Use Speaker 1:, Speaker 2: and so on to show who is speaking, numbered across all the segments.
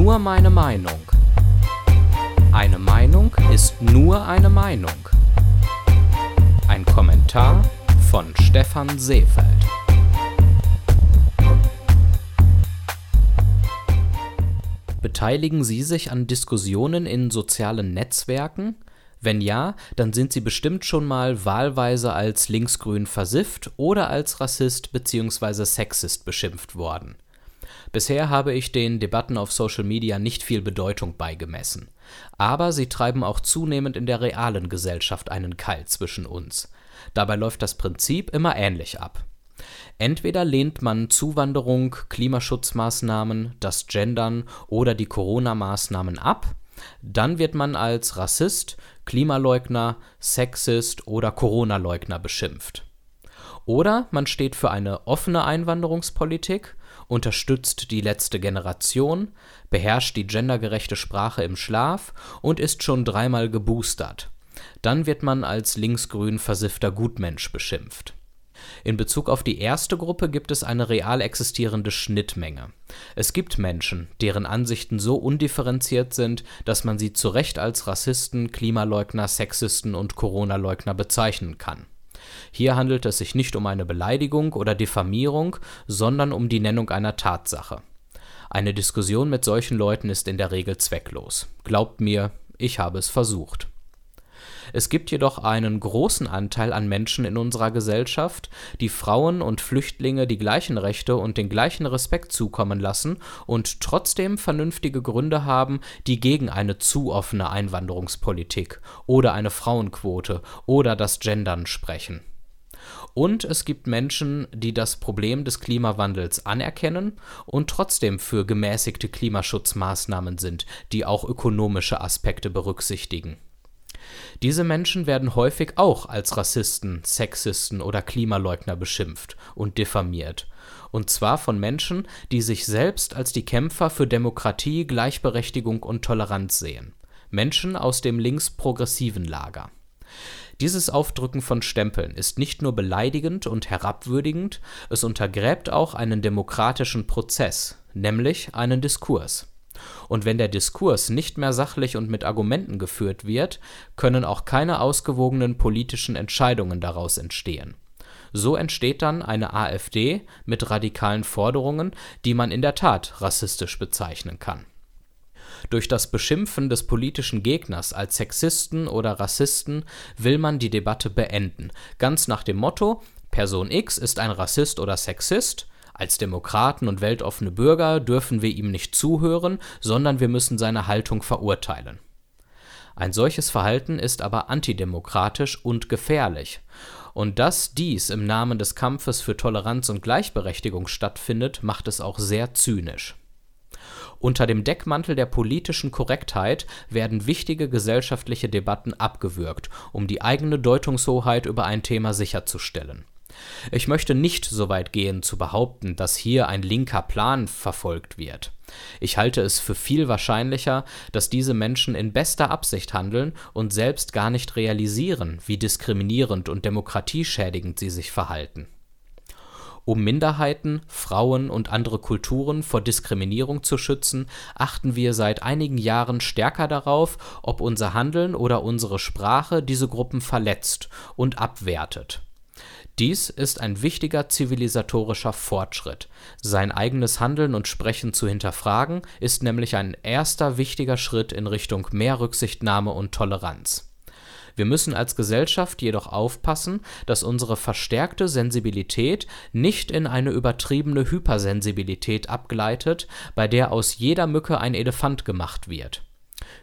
Speaker 1: nur meine Meinung. Eine Meinung ist nur eine Meinung. Ein Kommentar von Stefan Seefeld. Beteiligen Sie sich an Diskussionen in sozialen Netzwerken? Wenn ja, dann sind Sie bestimmt schon mal wahlweise als linksgrün versifft oder als Rassist bzw. Sexist beschimpft worden. Bisher habe ich den Debatten auf Social Media nicht viel Bedeutung beigemessen. Aber sie treiben auch zunehmend in der realen Gesellschaft einen Keil zwischen uns. Dabei läuft das Prinzip immer ähnlich ab. Entweder lehnt man Zuwanderung, Klimaschutzmaßnahmen, das Gendern oder die Corona-Maßnahmen ab, dann wird man als Rassist, Klimaleugner, Sexist oder Corona-Leugner beschimpft. Oder man steht für eine offene Einwanderungspolitik, unterstützt die letzte Generation, beherrscht die gendergerechte Sprache im Schlaf und ist schon dreimal geboostert. Dann wird man als linksgrün versiffter Gutmensch beschimpft. In Bezug auf die erste Gruppe gibt es eine real existierende Schnittmenge. Es gibt Menschen, deren Ansichten so undifferenziert sind, dass man sie zu Recht als Rassisten, Klimaleugner, Sexisten und Corona-Leugner bezeichnen kann. Hier handelt es sich nicht um eine Beleidigung oder Diffamierung, sondern um die Nennung einer Tatsache. Eine Diskussion mit solchen Leuten ist in der Regel zwecklos. Glaubt mir, ich habe es versucht. Es gibt jedoch einen großen Anteil an Menschen in unserer Gesellschaft, die Frauen und Flüchtlinge die gleichen Rechte und den gleichen Respekt zukommen lassen und trotzdem vernünftige Gründe haben, die gegen eine zu offene Einwanderungspolitik oder eine Frauenquote oder das Gendern sprechen. Und es gibt Menschen, die das Problem des Klimawandels anerkennen und trotzdem für gemäßigte Klimaschutzmaßnahmen sind, die auch ökonomische Aspekte berücksichtigen. Diese Menschen werden häufig auch als Rassisten, Sexisten oder Klimaleugner beschimpft und diffamiert, und zwar von Menschen, die sich selbst als die Kämpfer für Demokratie, Gleichberechtigung und Toleranz sehen, Menschen aus dem linksprogressiven Lager. Dieses Aufdrücken von Stempeln ist nicht nur beleidigend und herabwürdigend, es untergräbt auch einen demokratischen Prozess, nämlich einen Diskurs. Und wenn der Diskurs nicht mehr sachlich und mit Argumenten geführt wird, können auch keine ausgewogenen politischen Entscheidungen daraus entstehen. So entsteht dann eine AfD mit radikalen Forderungen, die man in der Tat rassistisch bezeichnen kann durch das Beschimpfen des politischen Gegners als Sexisten oder Rassisten will man die Debatte beenden, ganz nach dem Motto Person X ist ein Rassist oder Sexist, als Demokraten und weltoffene Bürger dürfen wir ihm nicht zuhören, sondern wir müssen seine Haltung verurteilen. Ein solches Verhalten ist aber antidemokratisch und gefährlich. Und dass dies im Namen des Kampfes für Toleranz und Gleichberechtigung stattfindet, macht es auch sehr zynisch. Unter dem Deckmantel der politischen Korrektheit werden wichtige gesellschaftliche Debatten abgewürgt, um die eigene Deutungshoheit über ein Thema sicherzustellen. Ich möchte nicht so weit gehen zu behaupten, dass hier ein linker Plan verfolgt wird. Ich halte es für viel wahrscheinlicher, dass diese Menschen in bester Absicht handeln und selbst gar nicht realisieren, wie diskriminierend und demokratieschädigend sie sich verhalten. Um Minderheiten, Frauen und andere Kulturen vor Diskriminierung zu schützen, achten wir seit einigen Jahren stärker darauf, ob unser Handeln oder unsere Sprache diese Gruppen verletzt und abwertet. Dies ist ein wichtiger zivilisatorischer Fortschritt. Sein eigenes Handeln und Sprechen zu hinterfragen, ist nämlich ein erster wichtiger Schritt in Richtung mehr Rücksichtnahme und Toleranz. Wir müssen als Gesellschaft jedoch aufpassen, dass unsere verstärkte Sensibilität nicht in eine übertriebene Hypersensibilität abgleitet, bei der aus jeder Mücke ein Elefant gemacht wird.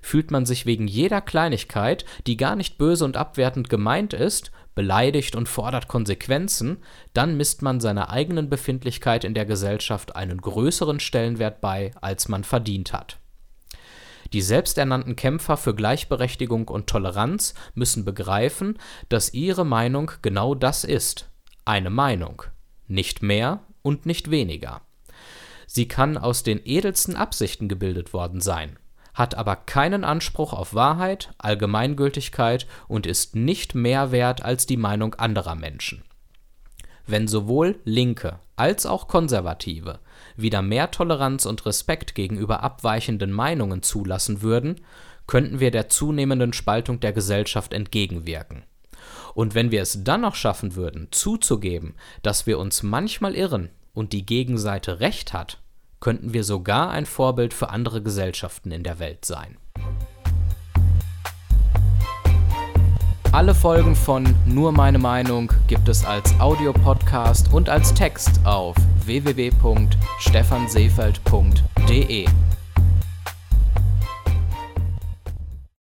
Speaker 1: Fühlt man sich wegen jeder Kleinigkeit, die gar nicht böse und abwertend gemeint ist, beleidigt und fordert Konsequenzen, dann misst man seiner eigenen Befindlichkeit in der Gesellschaft einen größeren Stellenwert bei, als man verdient hat. Die selbsternannten Kämpfer für Gleichberechtigung und Toleranz müssen begreifen, dass ihre Meinung genau das ist eine Meinung, nicht mehr und nicht weniger. Sie kann aus den edelsten Absichten gebildet worden sein, hat aber keinen Anspruch auf Wahrheit, Allgemeingültigkeit und ist nicht mehr wert als die Meinung anderer Menschen. Wenn sowohl Linke als auch Konservative wieder mehr Toleranz und Respekt gegenüber abweichenden Meinungen zulassen würden, könnten wir der zunehmenden Spaltung der Gesellschaft entgegenwirken. Und wenn wir es dann noch schaffen würden, zuzugeben, dass wir uns manchmal irren und die Gegenseite recht hat, könnten wir sogar ein Vorbild für andere Gesellschaften in der Welt sein. Alle Folgen von Nur meine Meinung gibt es als Audiopodcast und als Text auf www.stephanseefeld.de.